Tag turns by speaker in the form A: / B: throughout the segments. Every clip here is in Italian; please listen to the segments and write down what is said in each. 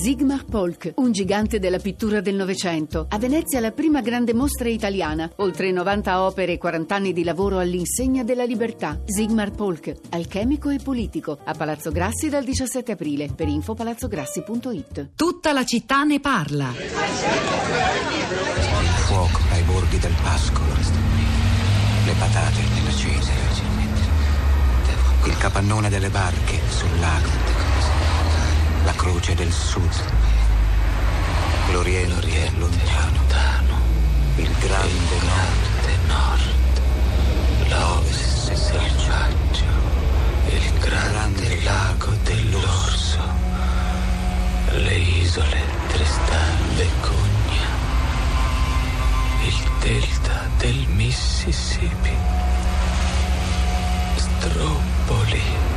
A: Sigmar Polk, un gigante della pittura del Novecento. A Venezia la prima grande mostra italiana. Oltre 90 opere e 40 anni di lavoro all'insegna della libertà. Sigmar Polk, alchemico e politico. A Palazzo Grassi dal 17 aprile. Per info palazzograssi.it.
B: Tutta la città ne parla.
C: Il fuoco ai bordi del pascolo. Le patate nella cesa. Il capannone delle barche sul lago. Croce del sud. L'Oriente lontano. Il grande nord. L'ovest selvaggio. Il grande lago dell'orso. Le isole Tristan e Cugna. Il delta del Mississippi. Stromboli.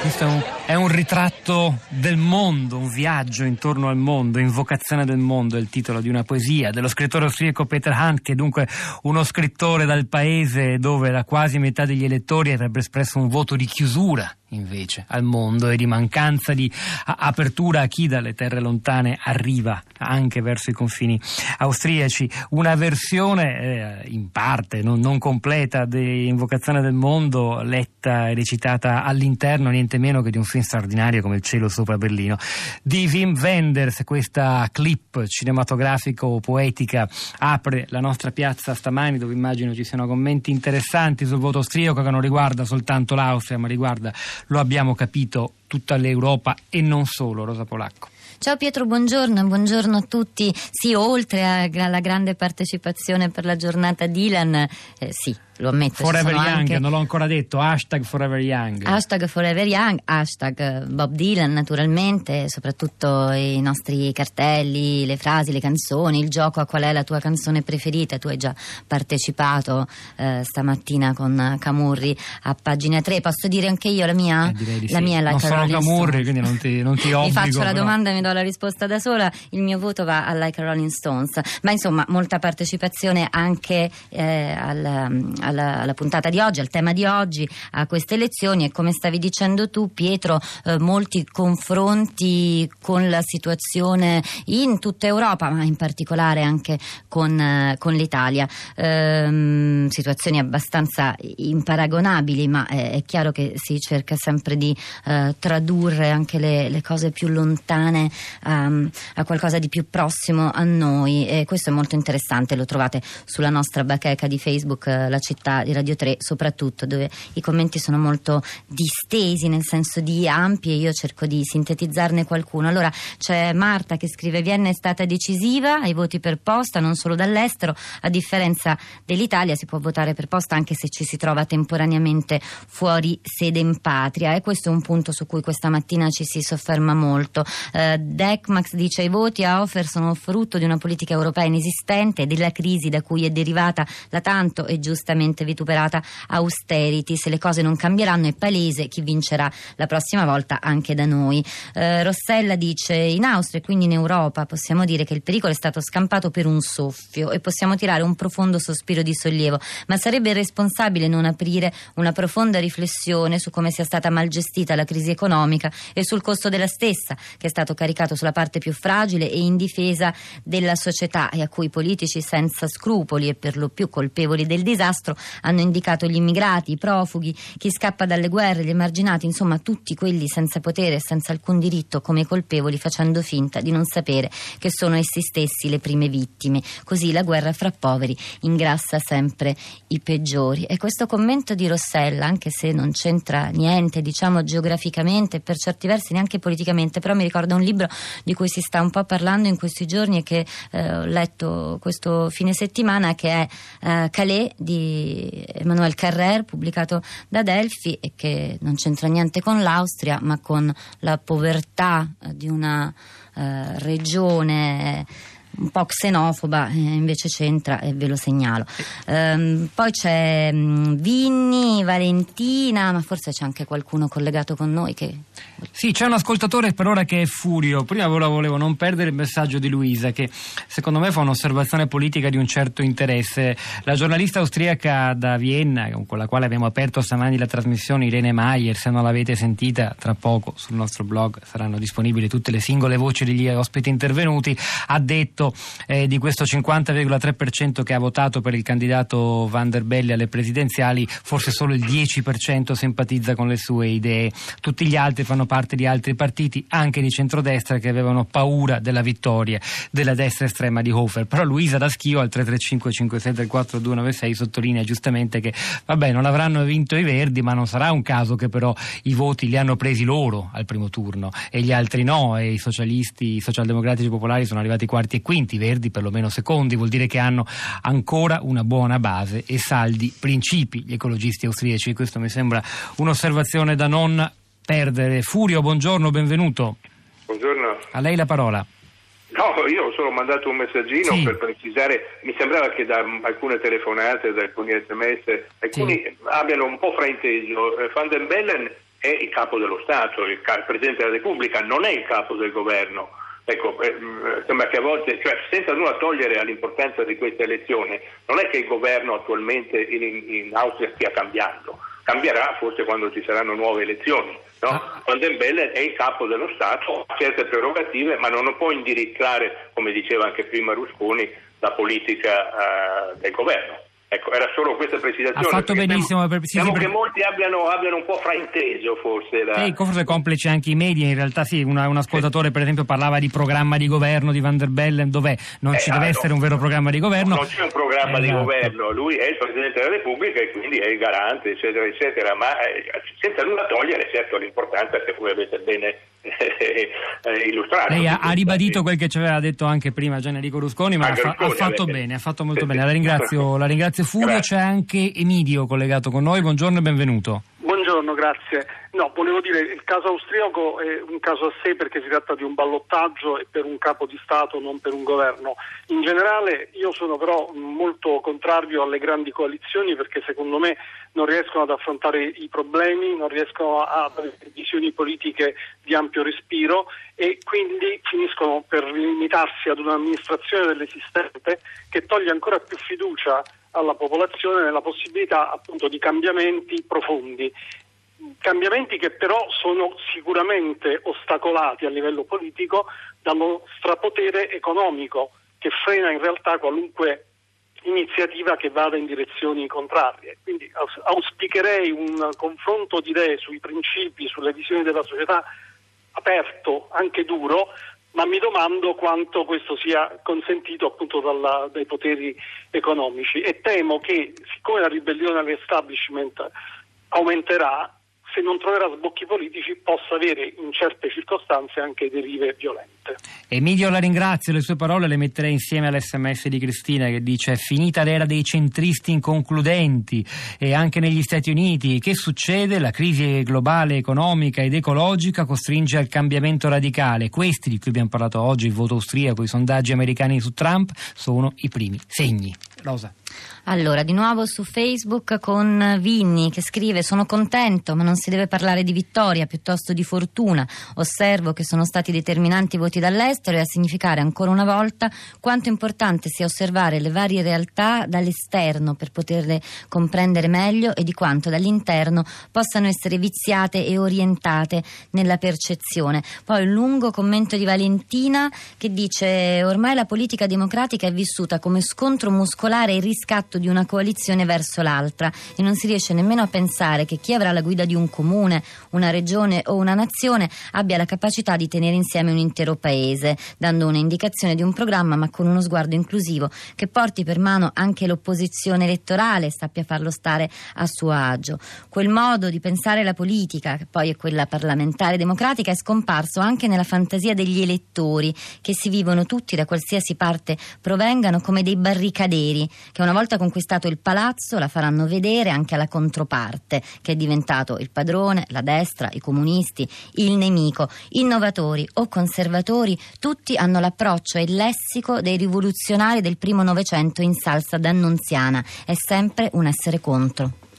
D: Questo è un, è un ritratto del mondo, un viaggio intorno al mondo, invocazione del mondo è il titolo di una poesia dello scrittore austriaco Peter Hunt, che è dunque uno scrittore dal paese dove la quasi metà degli elettori avrebbe espresso un voto di chiusura invece al mondo e di mancanza di apertura a chi dalle terre lontane arriva anche verso i confini austriaci. Una versione eh, in parte, non, non completa, di Invocazione del mondo letta e recitata all'interno niente meno che di un film straordinario come Il cielo sopra Berlino di Wim Wenders. Questa clip cinematografico-poetica apre la nostra piazza stamani dove immagino ci siano commenti interessanti sul voto austriaco che non riguarda soltanto l'Austria ma riguarda lo abbiamo capito, tutta l'Europa e non solo, Rosa Polacco.
E: Ciao Pietro, buongiorno, buongiorno a tutti. Sì, oltre alla grande partecipazione per la giornata Dylan, eh, sì, lo ammetto.
D: Forever Young,
E: anche...
D: non l'ho ancora detto, hashtag Forever Young.
E: Hashtag Forever Young, hashtag Bob Dylan naturalmente, soprattutto i nostri cartelli, le frasi, le canzoni, il gioco a qual è la tua canzone preferita. Tu hai già partecipato eh, stamattina con Camurri a pagina 3. Posso dire anche io la mia?
D: Eh, direi di
E: la
D: sì.
E: mia è la
D: non sono Camurri, quindi non ti, non ti obbligo.
E: Faccio la
D: però.
E: domanda e mi do la risposta da sola. Il mio voto va a Like a Rolling Stones. Ma insomma, molta partecipazione anche eh, al- alla, alla puntata di oggi, al tema di oggi, a queste elezioni. E come stavi dicendo tu, Pietro, eh, molti confronti con la situazione in tutta Europa, ma in particolare anche con, eh, con l'Italia. Ehm, situazioni abbastanza imparagonabili, ma eh, è chiaro che si cerca sempre di eh, tradurre anche le, le cose più lontane ehm, a qualcosa di più prossimo a noi e questo è molto interessante, lo trovate sulla nostra bacheca di Facebook, eh, la città di Radio 3 soprattutto, dove i commenti sono molto distesi, nel senso di ampi e io cerco di sintetizzarne qualcuno. Allora c'è Marta che scrive Vienna è stata decisiva ai voti per posta, non solo dall'estero, a differenza dell'Italia si può votare per posta anche se ci si trova temporaneamente fuori sede in patria e questo è un punto su cui questa mattina ci si sofferma molto. Eh, Decmax dice i voti a offer sono frutto di una politica europea inesistente e della crisi da cui è derivata la tanto e giustamente vituperata austerity. Se le cose non cambieranno è palese chi vincerà la prossima volta anche da noi. Eh, Rossella dice in Austria e quindi in Europa possiamo dire che il pericolo è stato scampato per un soffio e possiamo tirare un profondo sospiro di sollievo, ma sarebbe irresponsabile non aprire una profonda riflessione su come sia stata mal gestita la crisi economica e sul costo della stessa, che è stato caricato sulla parte più fragile e indifesa della società e a cui i politici senza scrupoli e per lo più colpevoli del disastro hanno indicato gli immigrati, i profughi, chi scappa dalle guerre, gli emarginati, insomma tutti quelli senza potere e senza alcun diritto come colpevoli facendo finta di non sapere che sono essi stessi le prime vittime. Così la guerra fra poveri ingrassa sempre i peggiori. E questo commento di Rossella, anche se non c'entra niente, diciamo geograficamente per certi versi neanche politicamente, però mi ricorda un libro di cui si sta un po' parlando in questi giorni e che eh, ho letto questo fine settimana che è eh, Calais di Emmanuel Carrère pubblicato da Delphi e che non c'entra niente con l'Austria ma con la povertà eh, di una eh, regione un po' xenofoba, eh, invece c'entra e ve lo segnalo. Ehm, poi c'è mh, Vinni, Valentina, ma forse c'è anche qualcuno collegato con noi che...
D: Sì, c'è un ascoltatore per ora che è furio. Prima volevo non perdere il messaggio di Luisa che secondo me fa un'osservazione politica di un certo interesse. La giornalista austriaca da Vienna, con la quale abbiamo aperto stamani la trasmissione, Irene Maier, se non l'avete sentita, tra poco sul nostro blog saranno disponibili tutte le singole voci degli ospiti intervenuti, ha detto eh, di questo 50,3% che ha votato per il candidato Van der Belle alle presidenziali, forse solo il 10% simpatizza con le sue idee. Tutti gli altri fanno parte di altri partiti, anche di centrodestra, che avevano paura della vittoria della destra estrema di Hofer. Però Luisa da Schio al 335 5634 296 sottolinea giustamente che vabbè non avranno vinto i Verdi, ma non sarà un caso che però i voti li hanno presi loro al primo turno e gli altri no, e i socialisti, i socialdemocratici popolari sono arrivati quarti e quinti, i Verdi perlomeno secondi, vuol dire che hanno ancora una buona base e saldi principi gli ecologisti austriaci. Questo mi sembra un'osservazione da non perdere. Furio, buongiorno, benvenuto.
F: Buongiorno.
D: A lei la parola.
F: No, io ho solo mandato un messaggino
D: Sì.
F: per precisare, mi sembrava che da alcune telefonate, da alcuni sms, alcuni
D: Sì.
F: abbiano un po' frainteso. Eh, Van den Bellen è il capo dello Stato, il, ca- il Presidente della Repubblica, non è il capo del governo. Ecco, eh, mh, sembra che a volte, cioè, senza nulla togliere all'importanza di questa elezione, non è che il governo attualmente in, in Austria stia cambiando, cambierà forse quando ci saranno nuove elezioni. No?
D: Ah.
F: Van den Bellen è il capo dello Stato, ha certe prerogative, ma non può indirizzare, come diceva anche prima Rusconi, la politica eh, del governo. Ecco, era solo questa precisazione.
D: Ha fatto benissimo,
F: Temo,
D: per- sì,
F: temo
D: sì, per-
F: che molti abbiano, abbiano un po' frainteso forse la...
D: E forse complice anche i media, in realtà sì, una- un ascoltatore per esempio parlava di programma di governo di Van der Bellen, dov'è? Non
F: Eh,
D: ci
F: ah,
D: deve
F: no.
D: essere un vero programma di governo.
F: Non c'è un programma di
D: Esatto.
F: governo, lui è il Presidente della Repubblica e quindi è il garante, eccetera, eccetera, ma eh, senza nulla togliere certo l'importanza che voi avete bene eh, eh, illustrato.
D: Lei ha, ha ribadito quel che ci aveva detto anche prima Gian Enrico Rusconi, ma ha, fa- ha fatto
F: avete-
D: bene, ha fatto molto bene. La ringrazio, la ringrazio Furio,
F: Grazie.
D: c'è anche Emidio collegato con noi, buongiorno e benvenuto.
G: Buongiorno, grazie. No, volevo dire il caso austriaco è un caso a sé perché si tratta di un ballottaggio e per un capo di Stato, non per un governo. In generale io sono però molto contrario alle grandi coalizioni perché secondo me non riescono ad affrontare i problemi, non riescono ad avere visioni politiche di ampio respiro e quindi finiscono per limitarsi ad un'amministrazione dell'esistente che toglie ancora più fiducia alla popolazione nella possibilità appunto di cambiamenti profondi. Cambiamenti che però sono sicuramente ostacolati a livello politico dallo strapotere economico che frena in realtà qualunque iniziativa che vada in direzioni contrarie. Quindi aus- auspicherei un confronto di idee sui principi, sulle visioni della società aperto, anche duro, ma mi domando quanto questo sia consentito appunto dalla- dai poteri economici e temo che siccome la ribellione all'establishment aumenterà, se non troverà sbocchi politici possa avere in certe circostanze anche derive violente.
D: Emidio la ringrazio, le sue parole le metterei insieme all'SMS di Cristina che dice finita l'era dei centristi inconcludenti e anche negli Stati Uniti che succede? La crisi globale economica ed ecologica costringe al cambiamento radicale. Questi di cui abbiamo parlato oggi, il voto austriaco, i sondaggi americani su Trump, sono i primi segni. Rosa.
E: Allora, di nuovo su Facebook con Vinni che scrive: Sono contento, ma non si deve parlare di vittoria, piuttosto di fortuna. Osservo che sono stati determinanti i voti dall'estero e a significare ancora una volta quanto importante sia osservare le varie realtà dall'esterno per poterle comprendere meglio e di quanto dall'interno possano essere viziate e orientate nella percezione. Poi un lungo commento di Valentina che dice: Ormai la politica democratica è vissuta come scontro muscolare e riscatto di una coalizione verso l'altra e non si riesce nemmeno a pensare che chi avrà la guida di un comune, una regione o una nazione abbia la capacità di tenere insieme un intero paese, dando un'indicazione di un programma ma con uno sguardo inclusivo che porti per mano anche l'opposizione elettorale e sappia farlo stare a suo agio. Quel modo di pensare la politica, che poi è quella parlamentare democratica, è scomparso anche nella fantasia degli elettori che si vivono tutti da qualsiasi parte provengano come dei barricaderi che una Una volta conquistato il palazzo la faranno vedere anche alla controparte, che è diventato il padrone, la destra, i comunisti, il nemico. Innovatori o conservatori, tutti hanno l'approccio e il lessico dei rivoluzionari del primo Novecento in salsa d'annunziana. È sempre un essere contro.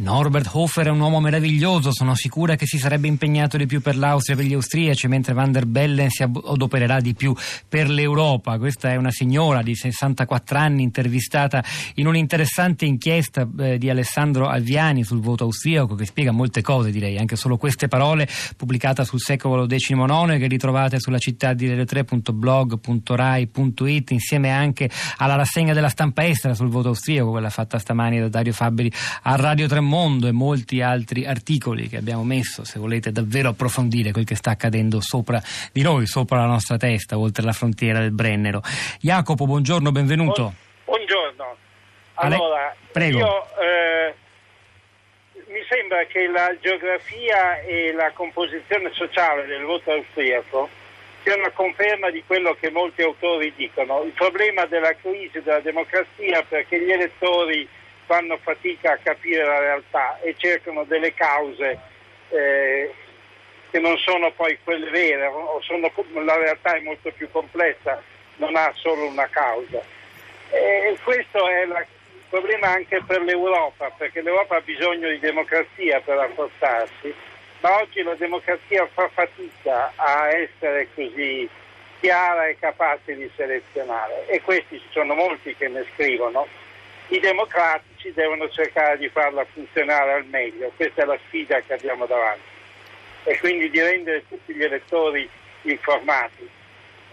D: Norbert Hofer è un uomo meraviglioso, sono sicura che si sarebbe impegnato di più per l'Austria e per gli austriaci, mentre Van der Bellen si adopererà di più per l'Europa. Questa è una signora di 64 anni intervistata in un'interessante inchiesta eh, di Alessandro Alviani sul voto austriaco che spiega molte cose, direi, anche solo queste parole, pubblicata sul secolo XIX che ritrovate sulla città di radio3.blog.rai.it insieme anche alla rassegna della stampa estera sul voto austriaco, quella fatta stamani da Dario Fabbri a Radio 3 Mondo e molti altri articoli che abbiamo messo se volete davvero approfondire quel che sta accadendo sopra di noi, sopra la nostra testa, oltre la frontiera del Brennero. Jacopo, buongiorno, benvenuto.
H: Buongiorno. Allora,
D: Prego.
H: io eh, mi sembra che la geografia e la composizione sociale del voto austriaco sia una conferma di quello che molti autori dicono. Il problema della crisi della democrazia perché gli elettori fanno fatica a capire la realtà e cercano delle cause eh, che non sono poi quelle vere, sono, la realtà è molto più complessa, non ha solo una causa. E questo è il problema anche per l'Europa, perché l'Europa ha bisogno di democrazia per rafforzarsi, ma oggi la democrazia fa fatica a essere così chiara e capace di selezionare e questi ci sono molti che ne scrivono i democratici devono cercare di farla funzionare al meglio, questa è la sfida che abbiamo davanti e quindi di rendere tutti gli elettori informati.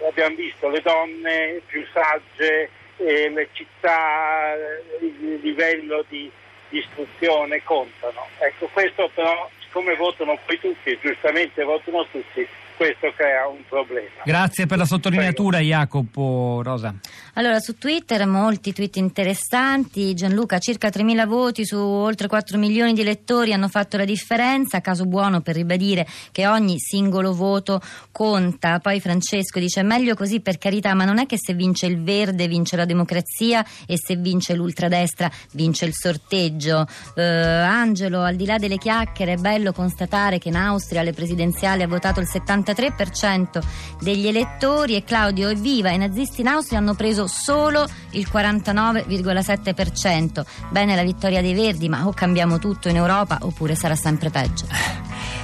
H: Abbiamo visto le donne più sagge, eh, le città, il livello di, di istruzione contano. Ecco, questo però, siccome votano poi tutti e giustamente votano tutti, questo crea un problema.
D: Grazie per la sottolineatura Prego. Jacopo Rosa.
E: Allora su Twitter molti tweet interessanti, Gianluca circa 3.000 voti su oltre 4 milioni di elettori hanno fatto la differenza, caso buono per ribadire che ogni singolo voto conta. Poi Francesco dice meglio così per carità, ma non è che se vince il verde vince la democrazia e se vince l'ultradestra vince il sorteggio. Uh, Angelo, al di là delle chiacchiere è bello constatare che in Austria alle presidenziali ha votato il 70 43% degli elettori e Claudio Evviva i nazisti in Austria hanno preso solo il 49,7%. Bene la vittoria dei Verdi, ma o cambiamo tutto in Europa oppure sarà sempre peggio.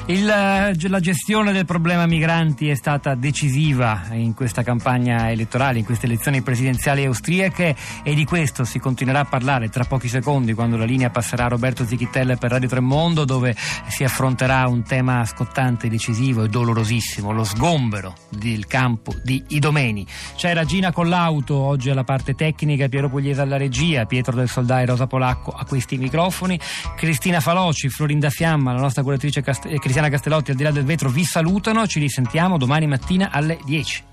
D: Il, eh, la gestione del problema migranti è stata decisiva in questa campagna elettorale, in queste elezioni presidenziali austriache e di questo si continuerà a parlare tra pochi secondi quando la linea passerà a Roberto Zichitella per Radio Tremondo dove si affronterà un tema scottante, decisivo e dolorosissimo, lo sgombero del campo di Idomeni. C'era Gina Collauto oggi alla parte tecnica, Piero Pugliese alla regia, Pietro del Soldai, Rosa Polacco a questi microfoni, Cristina Faloci, Florinda Fiamma, la nostra curatrice Cast- Cristiana Castellotti al di là del vetro vi salutano, ci risentiamo domani mattina alle 10.